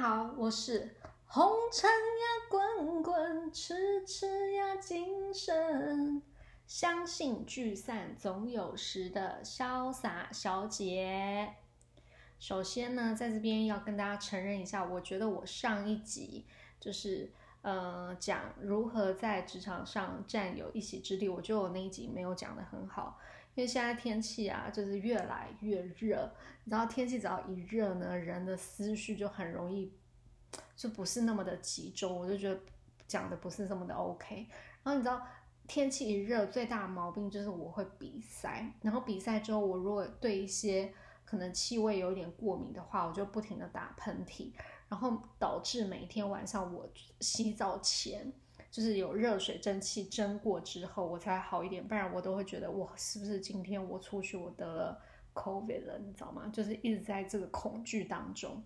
好，我是红尘呀滚滚，痴痴呀精神，相信聚散总有时的潇洒小姐。首先呢，在这边要跟大家承认一下，我觉得我上一集就是呃讲如何在职场上占有一席之地，我觉得我那一集没有讲的很好。因为现在天气啊，就是越来越热，你知道天气只要一热呢，人的思绪就很容易就不是那么的集中，我就觉得讲的不是这么的 OK。然后你知道天气一热，最大的毛病就是我会鼻塞，然后鼻塞之后，我如果对一些可能气味有点过敏的话，我就不停的打喷嚏，然后导致每天晚上我洗澡前。就是有热水蒸气蒸过之后，我才好一点，不然我都会觉得我，是不是今天我出去我得了 COVID 了，你知道吗？就是一直在这个恐惧当中。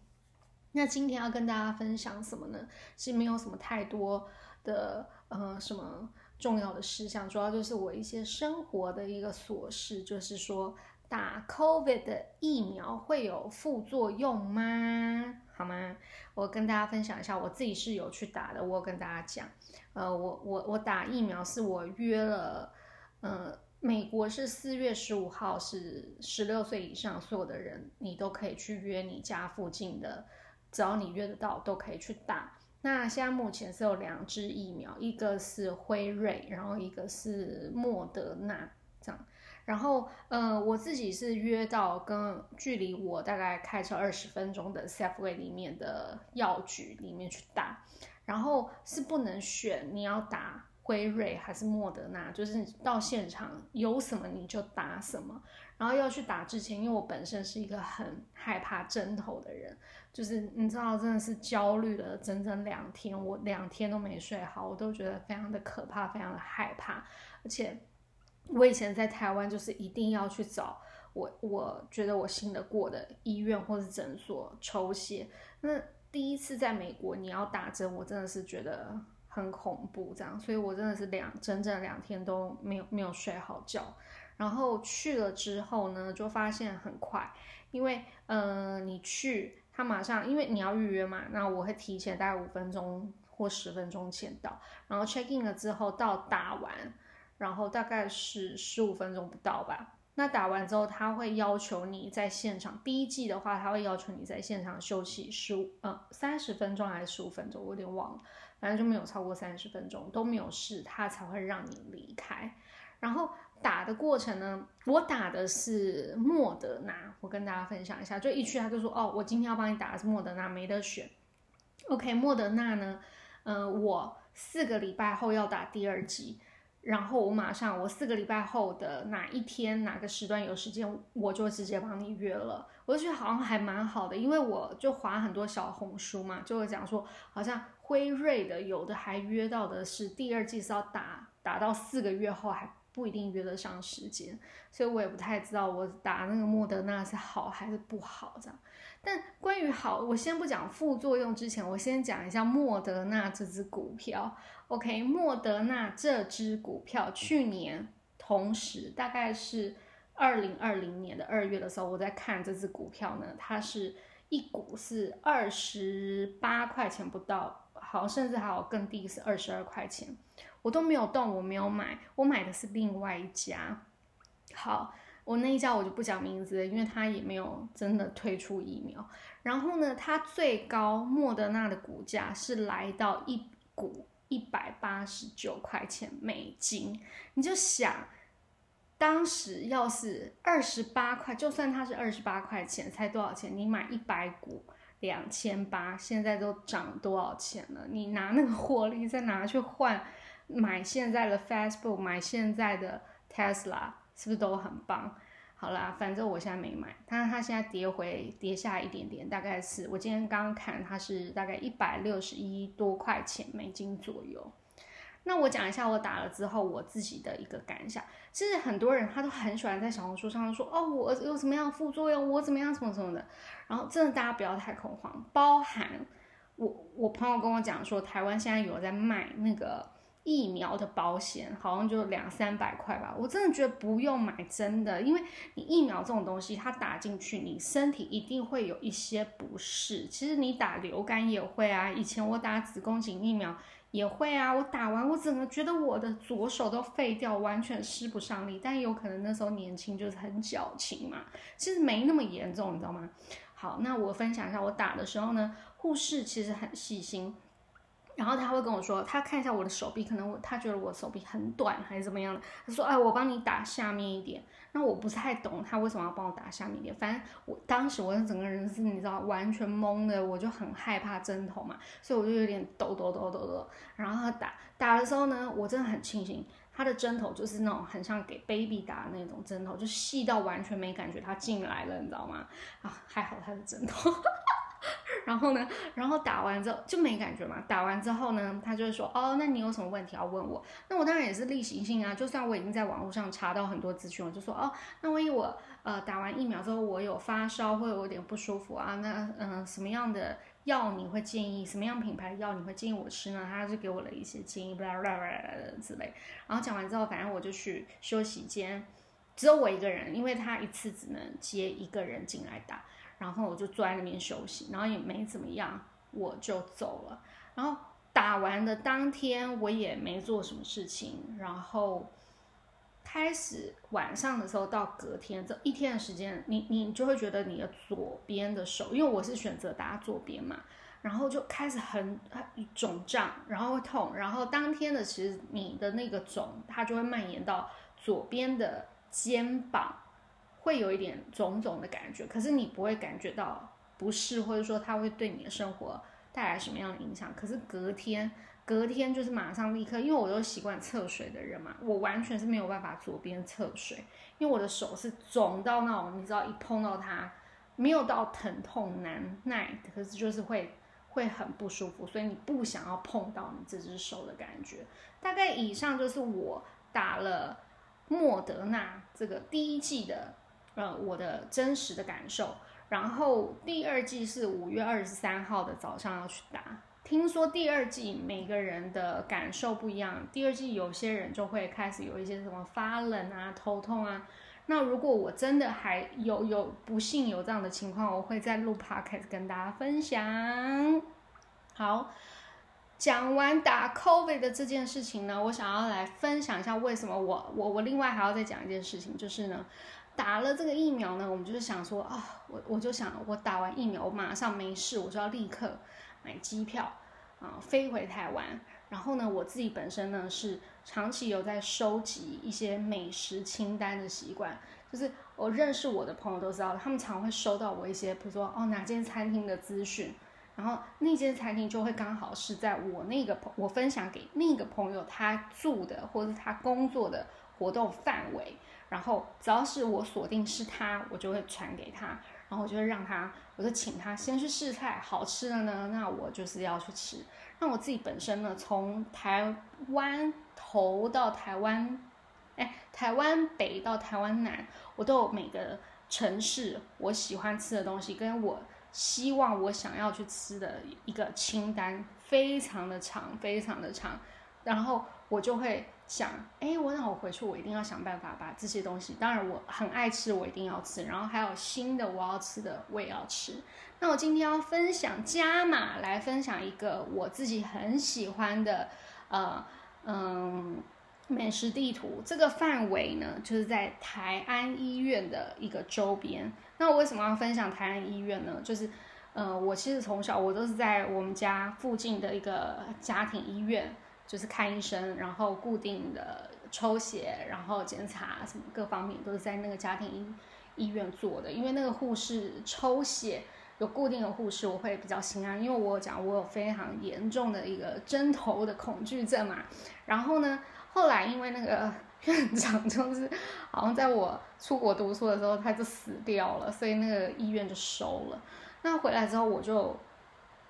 那今天要跟大家分享什么呢？其实没有什么太多的呃什么重要的事项，主要就是我一些生活的一个琐事，就是说打 COVID 的疫苗会有副作用吗？好吗？我跟大家分享一下，我自己是有去打的。我跟大家讲，呃，我我我打疫苗是我约了，呃，美国是四月十五号，是十六岁以上所有的人，你都可以去约你家附近的，只要你约得到，都可以去打。那现在目前是有两支疫苗，一个是辉瑞，然后一个是莫德纳，然后，呃，我自己是约到跟距离我大概开车二十分钟的 Safeway 里面的药局里面去打，然后是不能选你要打辉瑞还是莫德纳，就是到现场有什么你就打什么。然后要去打之前，因为我本身是一个很害怕针头的人，就是你知道，真的是焦虑了整整两天，我两天都没睡好，我都觉得非常的可怕，非常的害怕，而且。我以前在台湾就是一定要去找我，我觉得我信得过的医院或者诊所抽血。那第一次在美国你要打针，我真的是觉得很恐怖，这样，所以我真的是两整整两天都没有没有睡好觉。然后去了之后呢，就发现很快，因为嗯，你去他马上，因为你要预约嘛，那我会提前大概五分钟或十分钟前到，然后 check in 了之后到打完。然后大概是十五分钟不到吧。那打完之后，他会要求你在现场。第一季的话，他会要求你在现场休息十五呃三十分钟还是十五分钟，我有点忘了，反正就没有超过三十分钟，都没有事，他才会让你离开。然后打的过程呢，我打的是莫德纳，我跟大家分享一下。就一去他就说，哦，我今天要帮你打的是莫德纳，没得选。OK，莫德纳呢，嗯，我四个礼拜后要打第二剂。然后我马上，我四个礼拜后的哪一天哪个时段有时间，我就直接帮你约了。我就觉得好像还蛮好的，因为我就划很多小红书嘛，就会讲说，好像辉瑞的有的还约到的是第二季是要打打到四个月后还不一定约得上时间，所以我也不太知道我打那个莫德纳是好还是不好这样。但关于好，我先不讲副作用之前，我先讲一下莫德纳这只股票。OK，莫德纳这只股票去年同时大概是二零二零年的二月的时候，我在看这只股票呢，它是一股是二十八块钱不到，好，甚至还有更低是二十二块钱，我都没有动，我没有买，我买的是另外一家。好。我那一家我就不讲名字，因为他也没有真的推出疫苗。然后呢，它最高莫德纳的股价是来到一股一百八十九块钱美金。你就想，当时要是二十八块，就算它是二十八块钱，才多少钱？你买一百股两千八，现在都涨多少钱了？你拿那个获利再拿去换买现在的 Facebook，买现在的 Tesla。是不是都很棒？好啦，反正我现在没买，但是它现在跌回跌下一点点，大概是我今天刚刚看，它是大概一百六十一多块钱美金左右。那我讲一下我打了之后我自己的一个感想。其实很多人他都很喜欢在小红书上说，哦，我有什么样的副作用，我怎么样什么什么的。然后真的大家不要太恐慌，包含我我朋友跟我讲说，台湾现在有在卖那个。疫苗的保险，好像就两三百块吧。我真的觉得不用买真的，因为你疫苗这种东西，它打进去，你身体一定会有一些不适。其实你打流感也会啊，以前我打子宫颈疫苗。也会啊，我打完我整个觉得我的左手都废掉，完全施不上力。但有可能那时候年轻就是很矫情嘛，其实没那么严重，你知道吗？好，那我分享一下我打的时候呢，护士其实很细心。然后他会跟我说，他看一下我的手臂，可能我他觉得我手臂很短还是怎么样的，他说：“哎，我帮你打下面一点。”那我不太懂他为什么要帮我打下面一点，反正我当时我是整个人是你知道完全懵的，我就很害怕针头嘛，所以我就有点抖抖抖抖抖。然后他打打的时候呢，我真的很庆幸他的针头就是那种很像给 baby 打的那种针头，就细到完全没感觉他进来了，你知道吗？啊，还好他是针头。然后呢，然后打完之后就没感觉嘛。打完之后呢，他就会说：“哦，那你有什么问题要问我？”那我当然也是例行性啊。就算我已经在网络上查到很多资讯，我就说：“哦，那万一我呃打完疫苗之后我有发烧或者有点不舒服啊，那嗯什么样的药你会建议？什么样品牌的药你会建议我吃呢？”他就给我了一些建议，巴拉巴拉巴拉之类。然后讲完之后，反正我就去休息间，只有我一个人，因为他一次只能接一个人进来打。然后我就坐在那边休息，然后也没怎么样，我就走了。然后打完的当天，我也没做什么事情。然后开始晚上的时候，到隔天这一天的时间，你你就会觉得你的左边的手，因为我是选择打左边嘛，然后就开始很肿胀，然后会痛。然后当天的其实你的那个肿，它就会蔓延到左边的肩膀。会有一点肿肿的感觉，可是你不会感觉到不适，或者说它会对你的生活带来什么样的影响。可是隔天，隔天就是马上立刻，因为我都习惯侧水的人嘛，我完全是没有办法左边侧水，因为我的手是肿到那种，你知道，一碰到它没有到疼痛难耐，可是就是会会很不舒服，所以你不想要碰到你这只手的感觉。大概以上就是我打了莫德纳这个第一季的。呃，我的真实的感受。然后第二季是五月二十三号的早上要去打。听说第二季每个人的感受不一样，第二季有些人就会开始有一些什么发冷啊、头痛啊。那如果我真的还有有不幸有这样的情况，我会再录 podcast 跟大家分享。好，讲完打 COVID 的这件事情呢，我想要来分享一下为什么我我我另外还要再讲一件事情，就是呢。打了这个疫苗呢，我们就是想说啊，我我就想，我打完疫苗，我马上没事，我就要立刻买机票啊，飞回台湾。然后呢，我自己本身呢是长期有在收集一些美食清单的习惯，就是我认识我的朋友都知道，他们常会收到我一些，比如说哦哪间餐厅的资讯，然后那间餐厅就会刚好是在我那个朋我分享给那个朋友他住的或者是他工作的活动范围。然后只要是我锁定是他，我就会传给他，然后我就会让他，我就请他先去试菜，好吃的呢，那我就是要去吃。那我自己本身呢，从台湾头到台湾，哎，台湾北到台湾南，我都有每个城市我喜欢吃的东西，跟我希望我想要去吃的一个清单，非常的长，非常的长，然后我就会。想，哎，我那我回去，我一定要想办法把这些东西。当然，我很爱吃，我一定要吃。然后还有新的我要吃的，我也要吃。那我今天要分享加码，来分享一个我自己很喜欢的，呃，嗯，美食地图。这个范围呢，就是在台安医院的一个周边。那我为什么要分享台安医院呢？就是，呃，我其实从小我都是在我们家附近的一个家庭医院。就是看医生，然后固定的抽血，然后检查什么各方面都是在那个家庭医院做的。因为那个护士抽血有固定的护士，我会比较心安。因为我讲我有非常严重的一个针头的恐惧症嘛。然后呢，后来因为那个 院长就是好像在我出国读书的时候他就死掉了，所以那个医院就收了。那回来之后我就。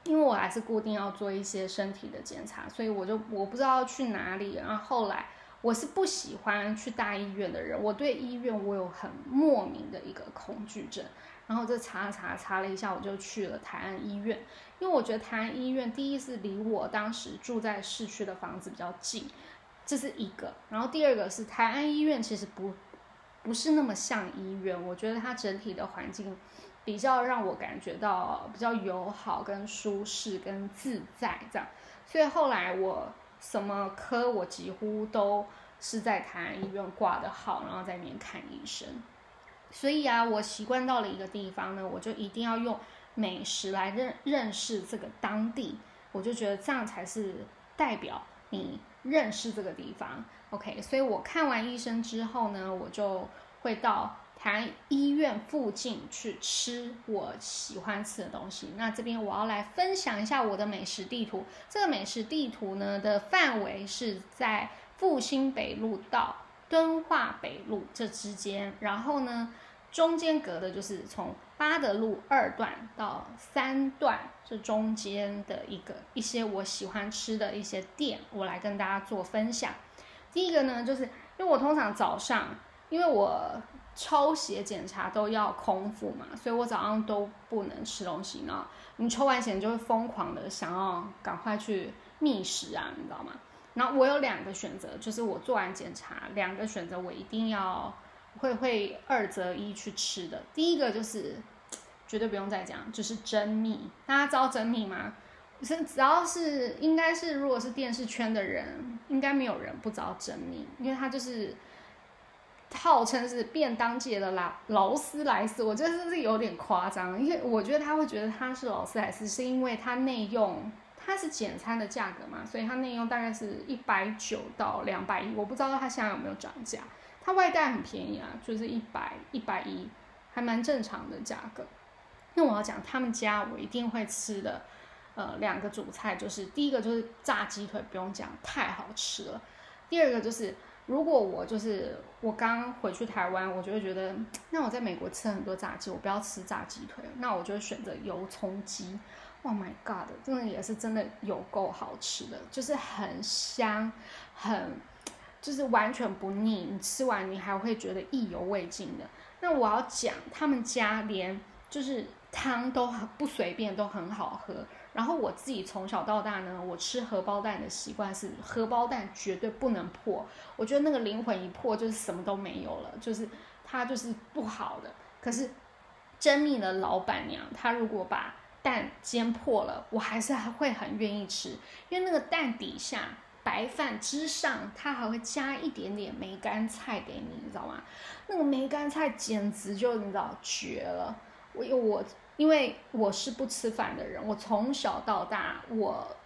因为我还是固定要做一些身体的检查，所以我就我不知道去哪里。然后后来我是不喜欢去大医院的人，我对医院我有很莫名的一个恐惧症。然后就查查查了一下，我就去了台安医院，因为我觉得台安医院第一是离我当时住在市区的房子比较近，这是一个。然后第二个是台安医院其实不不是那么像医院，我觉得它整体的环境比较让我感觉到比较友好、跟舒适、跟自在这样。所以后来我什么科我几乎都是在台安医院挂的号，然后在里面看医生。所以啊，我习惯到了一个地方呢，我就一定要用美食来认认识这个当地，我就觉得这样才是代表你认识这个地方。OK，所以我看完医生之后呢，我就会到台医院附近去吃我喜欢吃的东西。那这边我要来分享一下我的美食地图。这个美食地图呢的范围是在复兴北路到敦化北路这之间，然后呢。中间隔的就是从八德路二段到三段这中间的一个一些我喜欢吃的一些店，我来跟大家做分享。第一个呢，就是因为我通常早上，因为我抽血检查都要空腹嘛，所以我早上都不能吃东西呢。你抽完血就会疯狂的想要赶快去觅食啊，你知道吗？然后我有两个选择，就是我做完检查，两个选择我一定要。会会二择一去吃的，第一个就是绝对不用再讲，就是珍蜜。大家知道珍蜜吗？是只要是应该是如果是电视圈的人，应该没有人不知道珍蜜，因为它就是号称是便当界的劳劳斯莱斯。我觉得这是有点夸张，因为我觉得他会觉得它是劳斯莱斯，是因为它内用它是简餐的价格嘛，所以它内用大概是一百九到两百一，我不知道它现在有没有涨价。它外带很便宜啊，就是一百一百一，还蛮正常的价格。那我要讲他们家我一定会吃的，呃，两个主菜就是第一个就是炸鸡腿，不用讲，太好吃了。第二个就是如果我就是我刚回去台湾，我就会觉得，那我在美国吃很多炸鸡，我不要吃炸鸡腿，那我就会选择油葱鸡。Oh my god，真的也是真的有够好吃的，就是很香，很。就是完全不腻，你吃完你还会觉得意犹未尽的。那我要讲，他们家连就是汤都很不随便，都很好喝。然后我自己从小到大呢，我吃荷包蛋的习惯是荷包蛋绝对不能破。我觉得那个灵魂一破，就是什么都没有了，就是它就是不好的。可是珍蜜的老板娘，她如果把蛋煎破了，我还是会很愿意吃，因为那个蛋底下。白饭之上，它还会加一点点梅干菜给你，你知道吗？那个梅干菜简直就你知道绝了。我我因为我是不吃饭的人，我从小到大我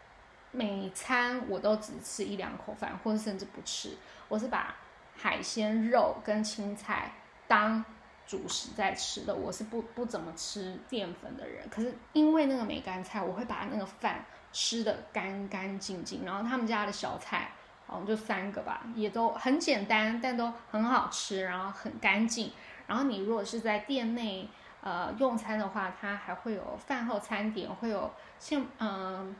每餐我都只吃一两口饭，或者甚至不吃。我是把海鲜、肉跟青菜当主食在吃的，我是不不怎么吃淀粉的人。可是因为那个梅干菜，我会把那个饭。吃的干干净净，然后他们家的小菜，好像就三个吧，也都很简单，但都很好吃，然后很干净。然后你如果是在店内呃用餐的话，它还会有饭后餐点，会有像嗯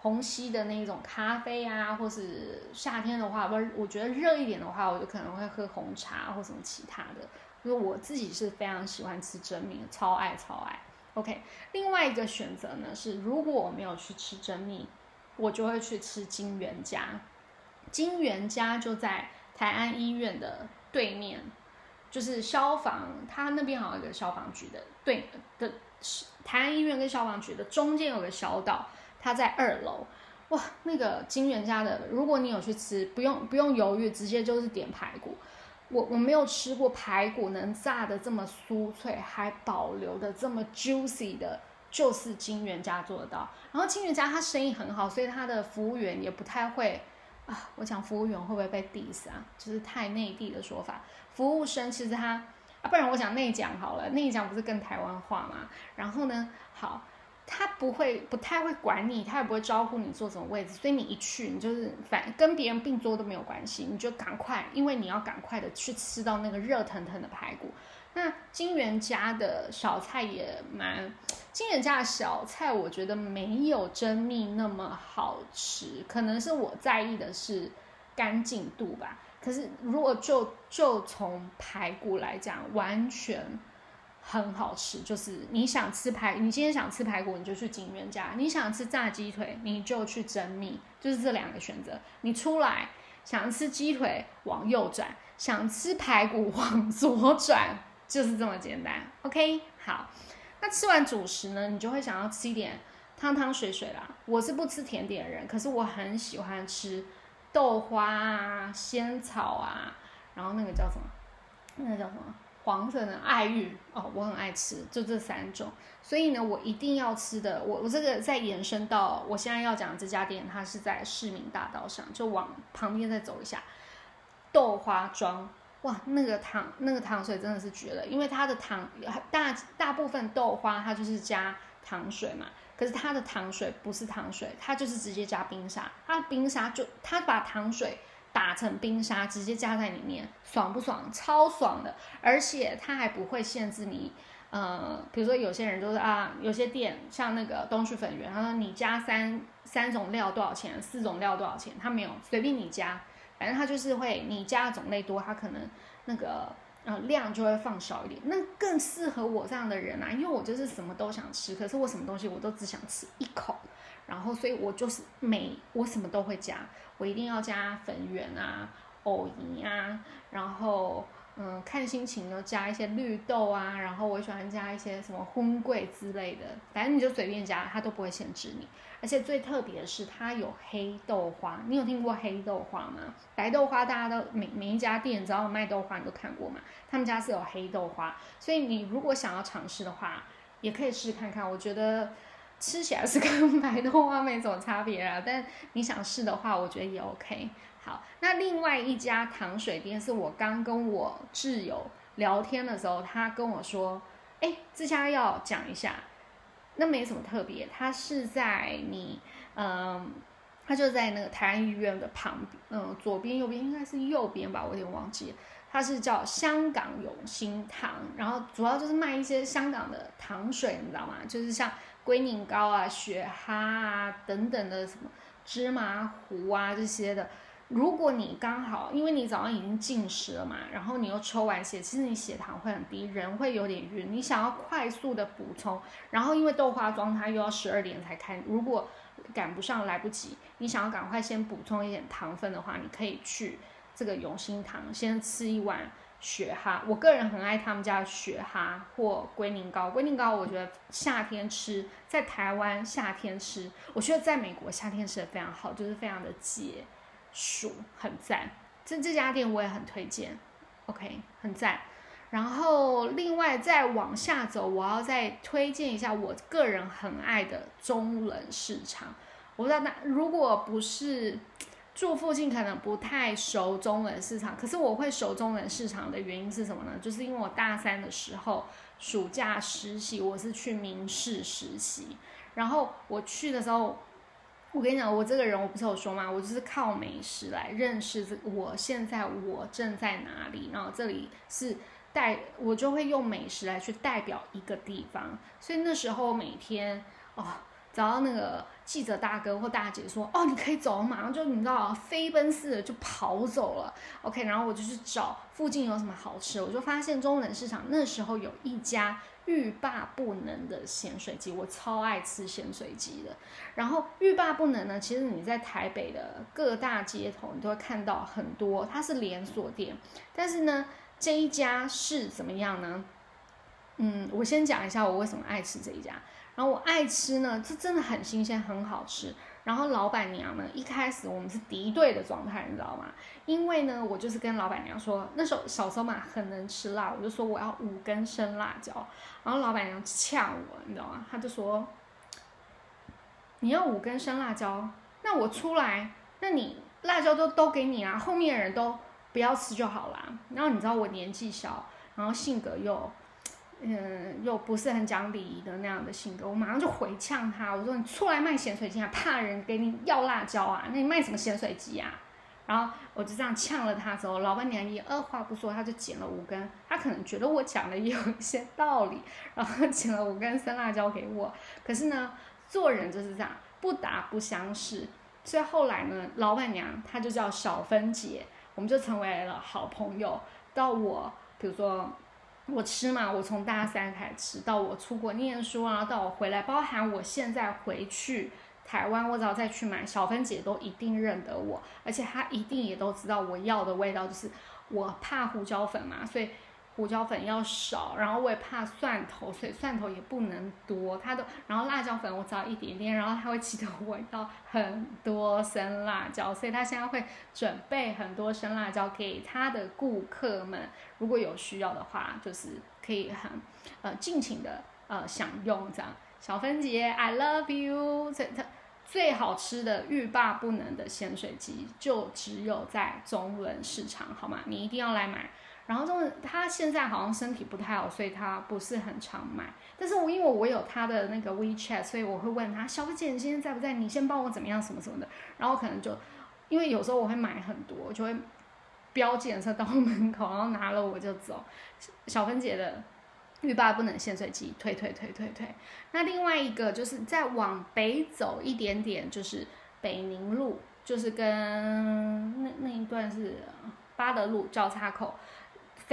虹吸的那种咖啡啊，或是夏天的话，不是我觉得热一点的话，我就可能会喝红茶或什么其他的。因为我自己是非常喜欢吃真米，超爱超爱。OK，另外一个选择呢是，如果我没有去吃珍蜜，我就会去吃金源家。金源家就在台安医院的对面，就是消防，它那边好像有个消防局的对的，台安医院跟消防局的中间有个小岛，它在二楼。哇，那个金源家的，如果你有去吃，不用不用犹豫，直接就是点排骨。我我没有吃过排骨能炸的这么酥脆，还保留的这么 juicy 的，就是金源家做得到。然后金源家他生意很好，所以他的服务员也不太会啊。我讲服务员会不会被 diss 啊？就是太内地的说法。服务生其实他啊，不然我讲内讲好了，内讲不是更台湾话吗？然后呢，好。他不会，不太会管你，他也不会招呼你坐什么位置，所以你一去，你就是反跟别人并桌都没有关系，你就赶快，因为你要赶快的去吃到那个热腾腾的排骨。那金源家的小菜也蛮，金源家的小菜我觉得没有珍蜜那么好吃，可能是我在意的是干净度吧。可是如果就就从排骨来讲，完全。很好吃。就是你想吃排，你今天想吃排骨，你就去景苑家；你想吃炸鸡腿，你就去珍米。就是这两个选择。你出来想吃鸡腿，往右转；想吃排骨，往左转。就是这么简单。OK，好。那吃完主食呢，你就会想要吃一点汤汤水水啦。我是不吃甜点的人，可是我很喜欢吃豆花啊、仙草啊，然后那个叫什么？那个叫什么？黄色的爱玉哦，我很爱吃，就这三种。所以呢，我一定要吃的，我我这个再延伸到我现在要讲的这家店，它是在市民大道上，就往旁边再走一下，豆花庄。哇，那个糖那个糖水真的是绝了，因为它的糖大大部分豆花它就是加糖水嘛，可是它的糖水不是糖水，它就是直接加冰沙，它冰沙就它把糖水打成冰沙直接加在里面，爽不爽？超爽的，而且它还不会限制你，呃，比如说有些人就是啊，有些店像那个东旭粉圆，他说你加三三种料多少钱，四种料多少钱，他没有随便你加。反正他就是会，你加的种类多，他可能那个呃量就会放少一点。那更适合我这样的人啊，因为我就是什么都想吃，可是我什么东西我都只想吃一口，然后所以我就是每我什么都会加，我一定要加粉圆啊、藕泥啊，然后。嗯，看心情呢，加一些绿豆啊，然后我喜欢加一些什么荤桂之类的，反正你就随便加，它都不会限制你。而且最特别的是，它有黑豆花，你有听过黑豆花吗？白豆花大家都每每一家店只要有卖豆花，你都看过嘛？他们家是有黑豆花，所以你如果想要尝试的话，也可以试试看看。我觉得吃起来是跟 白豆花没什么差别啊，但你想试的话，我觉得也 OK。好，那另外一家糖水店是我刚跟我挚友聊天的时候，他跟我说，哎，这家要讲一下，那没什么特别，它是在你，嗯，它就在那个台安医院的旁，嗯，左边右边应该是右边吧，我有点忘记，它是叫香港永兴糖，然后主要就是卖一些香港的糖水，你知道吗？就是像龟苓膏啊、雪蛤啊等等的什么芝麻糊啊这些的。如果你刚好，因为你早上已经进食了嘛，然后你又抽完血，其实你血糖会很低，人会有点晕。你想要快速的补充，然后因为豆花庄它又要十二点才开，如果赶不上来不及，你想要赶快先补充一点糖分的话，你可以去这个永兴堂先吃一碗雪蛤。我个人很爱他们家的雪蛤或龟苓膏，龟苓膏我觉得夏天吃，在台湾夏天吃，我觉得在美国夏天吃的非常好，就是非常的解。暑很赞，这这家店我也很推荐，OK，很赞。然后另外再往下走，我要再推荐一下我个人很爱的中冷市场。我不知道那如果不是住附近，可能不太熟中文市场。可是我会熟中文市场的原因是什么呢？就是因为我大三的时候暑假实习，我是去明市实习，然后我去的时候。我跟你讲，我这个人我不是有说吗？我就是靠美食来认识我现在我正在哪里，然后这里是代我就会用美食来去代表一个地方。所以那时候每天哦，找到那个记者大哥或大姐说哦，你可以走，马上就你知道飞奔似的就跑走了。OK，然后我就去找附近有什么好吃，我就发现中冷市场那时候有一家。欲罢不能的咸水鸡，我超爱吃咸水鸡的。然后欲罢不能呢，其实你在台北的各大街头，你都会看到很多，它是连锁店。但是呢，这一家是怎么样呢？嗯，我先讲一下我为什么爱吃这一家。然后我爱吃呢，这真的很新鲜，很好吃。然后老板娘呢，一开始我们是敌对的状态，你知道吗？因为呢，我就是跟老板娘说，那时候小时候嘛，很能吃辣，我就说我要五根生辣椒。然后老板娘呛我，你知道吗？她就说，你要五根生辣椒，那我出来，那你辣椒都都给你啊，后面的人都不要吃就好啦。然后你知道我年纪小，然后性格又。嗯，又不是很讲礼仪的那样的性格，我马上就回呛他，我说你出来卖咸水鸡啊，怕人给你要辣椒啊？那你卖什么咸水鸡啊？然后我就这样呛了他之后，老板娘也二话不说，他就剪了五根，他可能觉得我讲的也有一些道理，然后剪了五根生辣椒给我。可是呢，做人就是这样，不打不相识，所以后来呢，老板娘她就叫小芬姐，我们就成为了好朋友。到我比如说。我吃嘛，我从大三开始吃，到我出国念书啊，到我回来，包含我现在回去台湾，我只要再去买，小芬姐都一定认得我，而且她一定也都知道我要的味道，就是我怕胡椒粉嘛，所以。胡椒粉要少，然后我也怕蒜头，所以蒜头也不能多。它的，然后辣椒粉我只要一点点，然后他会记得我要很多生辣椒，所以他现在会准备很多生辣椒给他的顾客们，如果有需要的话，就是可以很呃尽情的呃享用这样。小芬姐，I love you。最它最好吃的欲罢不能的咸水鸡，就只有在中文市场，好吗？你一定要来买。然后就是他现在好像身体不太好，所以他不是很常买。但是我因为我有他的那个 WeChat，所以我会问他：小姐，你今天在不在？你先帮我怎么样什么什么的。然后可能就因为有时候我会买很多，我就会标检测到门口，然后拿了我就走。小芬姐的欲罢不能现水鸡，推推推推推。那另外一个就是再往北走一点点，就是北宁路，就是跟那那一段是八德路交叉口。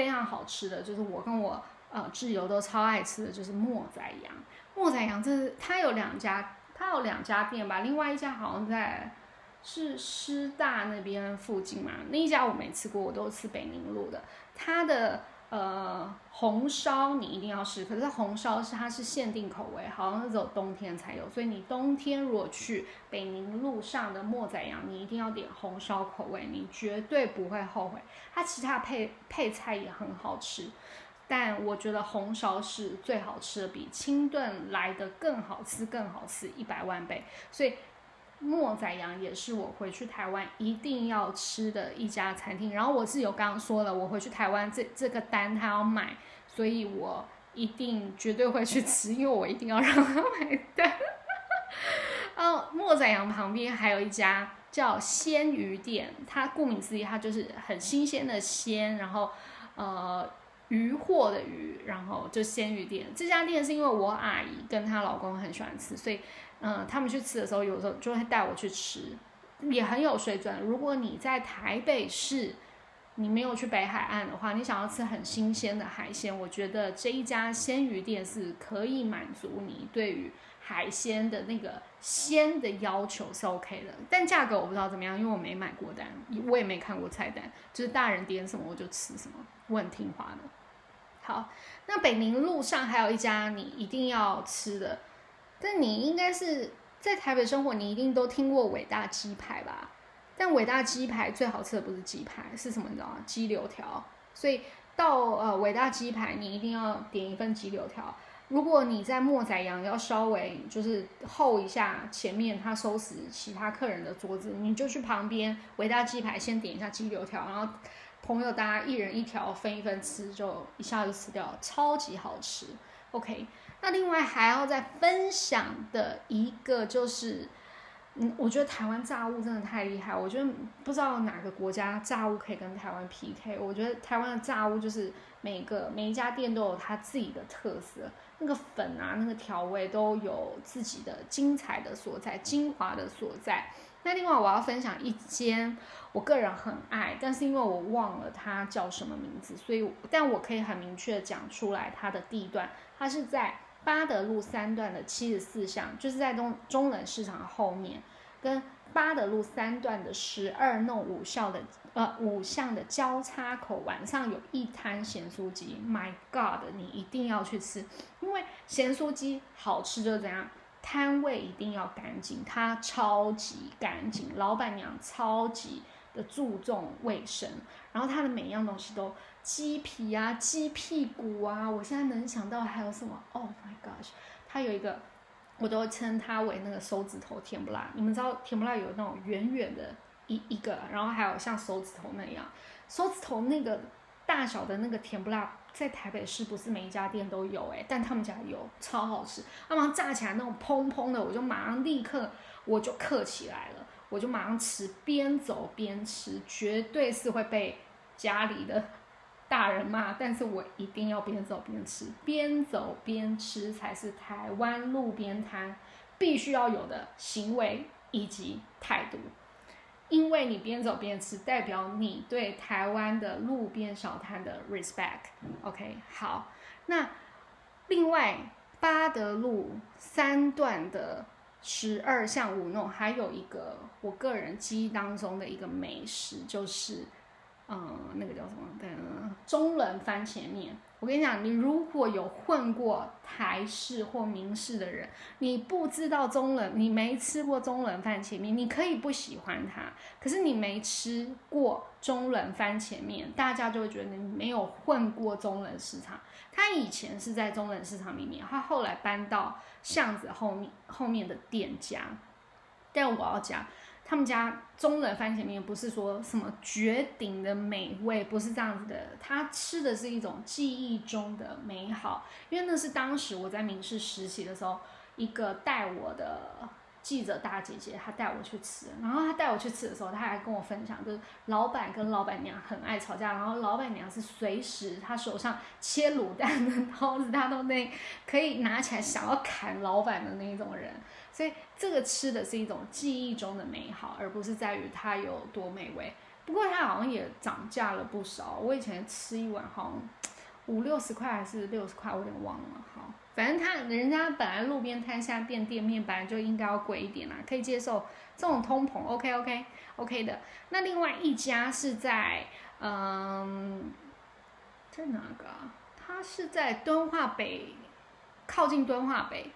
非常好吃的就是我跟我呃挚友都超爱吃的就是莫仔羊，莫仔羊这是它有两家，它有两家店吧，另外一家好像在是师大那边附近嘛，那一家我没吃过，我都吃北宁路的，它的。呃，红烧你一定要试，可是红烧是它是限定口味，好像是只有冬天才有，所以你冬天如果去北宁路上的莫仔羊，你一定要点红烧口味，你绝对不会后悔。它其他配配菜也很好吃，但我觉得红烧是最好吃的，比清炖来的更好吃，更好吃一百万倍，所以。莫仔羊也是我回去台湾一定要吃的一家餐厅。然后我是有刚刚说了，我回去台湾这这个单他要买，所以我一定绝对会去吃，因为我一定要让他买单。哦，莫仔羊旁边还有一家叫鲜鱼店，它顾名思义，它就是很新鲜的鲜，然后呃鱼货的鱼，然后就鲜鱼店。这家店是因为我阿姨跟她老公很喜欢吃，所以。嗯，他们去吃的时候，有时候就会带我去吃，也很有水准。如果你在台北市，你没有去北海岸的话，你想要吃很新鲜的海鲜，我觉得这一家鲜鱼店是可以满足你对于海鲜的那个鲜的要求是 OK 的。但价格我不知道怎么样，因为我没买过单，我也没看过菜单，就是大人点什么我就吃什么，我很听话的。好，那北宁路上还有一家你一定要吃的。但你应该是在台北生活，你一定都听过伟大鸡排吧？但伟大鸡排最好吃的不是鸡排，是什么？你知道吗？鸡柳条。所以到呃伟大鸡排，你一定要点一份鸡柳条。如果你在莫仔羊要稍微就是候一下前面他收拾其他客人的桌子，你就去旁边伟大鸡排先点一下鸡柳条，然后朋友大家一人一条分一分吃，就一下就吃掉，超级好吃。OK。那另外还要再分享的一个就是，嗯，我觉得台湾炸物真的太厉害。我觉得不知道哪个国家炸物可以跟台湾 PK。我觉得台湾的炸物就是每个每一家店都有它自己的特色，那个粉啊，那个调味都有自己的精彩的所在、精华的所在。那另外我要分享一间我个人很爱，但是因为我忘了它叫什么名字，所以但我可以很明确讲出来它的地段，它是在。八德路三段的七十四巷，就是在中中冷市场后面，跟八德路三段的十二弄五巷的呃五巷的交叉口，晚上有一摊咸酥鸡，My God，你一定要去吃，因为咸酥鸡好吃就怎样，摊位一定要干净，它超级干净，老板娘超级的注重卫生，然后它的每一样东西都。鸡皮啊，鸡屁股啊，我现在能想到还有什么？Oh my gosh，它有一个，我都称它为那个手指头甜不辣。你们知道甜不辣有那种圆圆的一一个，然后还有像手指头那样，手指头那个大小的那个甜不辣，在台北市不是每一家店都有诶，但他们家有，超好吃。他们炸起来那种砰砰的，我就马上立刻我就刻起来了，我就马上吃，边走边吃，绝对是会被家里的。大人骂，但是我一定要边走边吃，边走边吃才是台湾路边摊必须要有的行为以及态度。因为你边走边吃，代表你对台湾的路边小摊的 respect。OK，好，那另外八德路三段的十二巷五弄，还有一个我个人记忆当中的一个美食，就是嗯，那个叫什么？对，中冷番茄面。我跟你讲，你如果有混过台式或明式的人，你不知道中冷，你没吃过中冷番茄面，你可以不喜欢它。可是你没吃过中冷番茄面，大家就会觉得你没有混过中冷市场。他以前是在中冷市场里面，他后来搬到巷子后面后面的店家。但我要讲。他们家中冷番茄面不是说什么绝顶的美味，不是这样子的。他吃的是一种记忆中的美好，因为那是当时我在民事实习的时候，一个带我的记者大姐姐，她带我去吃。然后她带我去吃的时候，她还跟我分享，就是老板跟老板娘很爱吵架，然后老板娘是随时她手上切卤蛋的刀子，她都那可以拿起来想要砍老板的那一种人。所以这个吃的是一种记忆中的美好，而不是在于它有多美味。不过它好像也涨价了不少。我以前吃一碗好像五六十块还是六十块，我有点忘了。好，反正他人家本来路边摊下店店面本来就应该要贵一点啦，可以接受这种通膨。OK OK OK 的。那另外一家是在嗯，在哪个？它是在敦化北，靠近敦化北。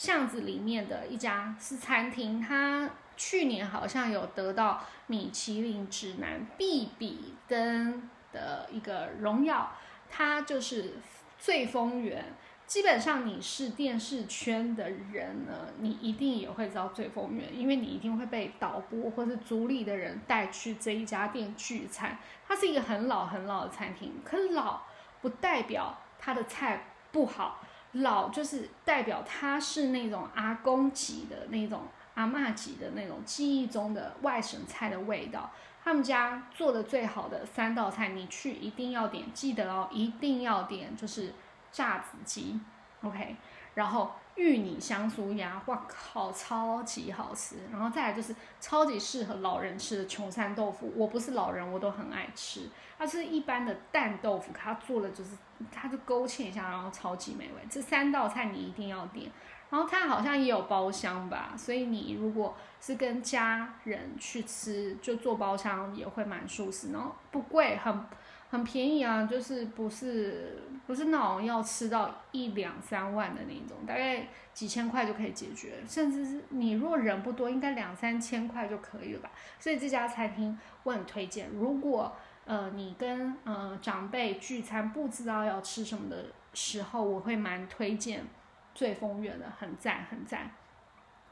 巷子里面的一家是餐厅，它去年好像有得到米其林指南必比登的一个荣耀。它就是醉风园。基本上你是电视圈的人呢，你一定也会知道醉风园，因为你一定会被导播或是组里的人带去这一家店聚餐。它是一个很老很老的餐厅，可老不代表它的菜不好。老就是代表他是那种阿公级的那种阿妈级的那种记忆中的外省菜的味道。他们家做的最好的三道菜，你去一定要点，记得哦，一定要点，就是炸子鸡，OK，然后。芋泥香酥鸭，哇靠，超级好吃！然后再来就是超级适合老人吃的穷山豆腐，我不是老人，我都很爱吃。它是一般的蛋豆腐，它做的就是，它就勾芡一下，然后超级美味。这三道菜你一定要点。然后它好像也有包厢吧，所以你如果是跟家人去吃，就做包厢也会蛮舒适，然后不贵，很。很便宜啊，就是不是不是那种要吃到一两三万的那种，大概几千块就可以解决，甚至是你若人不多，应该两三千块就可以了吧。所以这家餐厅我很推荐。如果呃你跟呃长辈聚餐不知道要吃什么的时候，我会蛮推荐醉风月的，很赞很赞。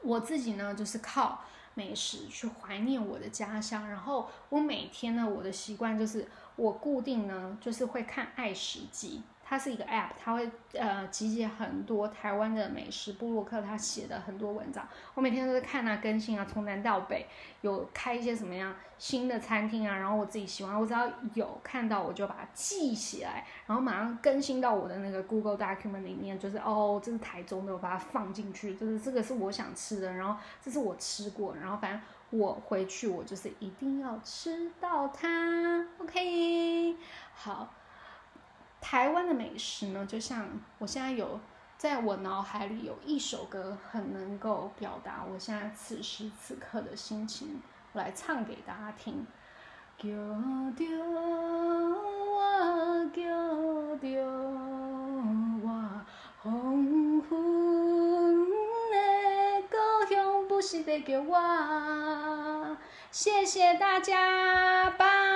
我自己呢就是靠美食去怀念我的家乡，然后我每天呢我的习惯就是。我固定呢，就是会看爱食记，它是一个 app，它会呃集结很多台湾的美食布洛克他写的很多文章，我每天都在看啊更新啊，从南到北有开一些什么样新的餐厅啊，然后我自己喜欢，我只要有看到我就把它记起来，然后马上更新到我的那个 Google Document 里面，就是哦这是台中的，我把它放进去，就是这个是我想吃的，然后这是我吃过，然后反正。我回去，我就是一定要吃到它。OK，好。台湾的美食呢，就像我现在有在我脑海里有一首歌，很能够表达我现在此时此刻的心情，我来唱给大家听。叫着我，叫着我，黄昏的不是得给我。谢谢大家，拜。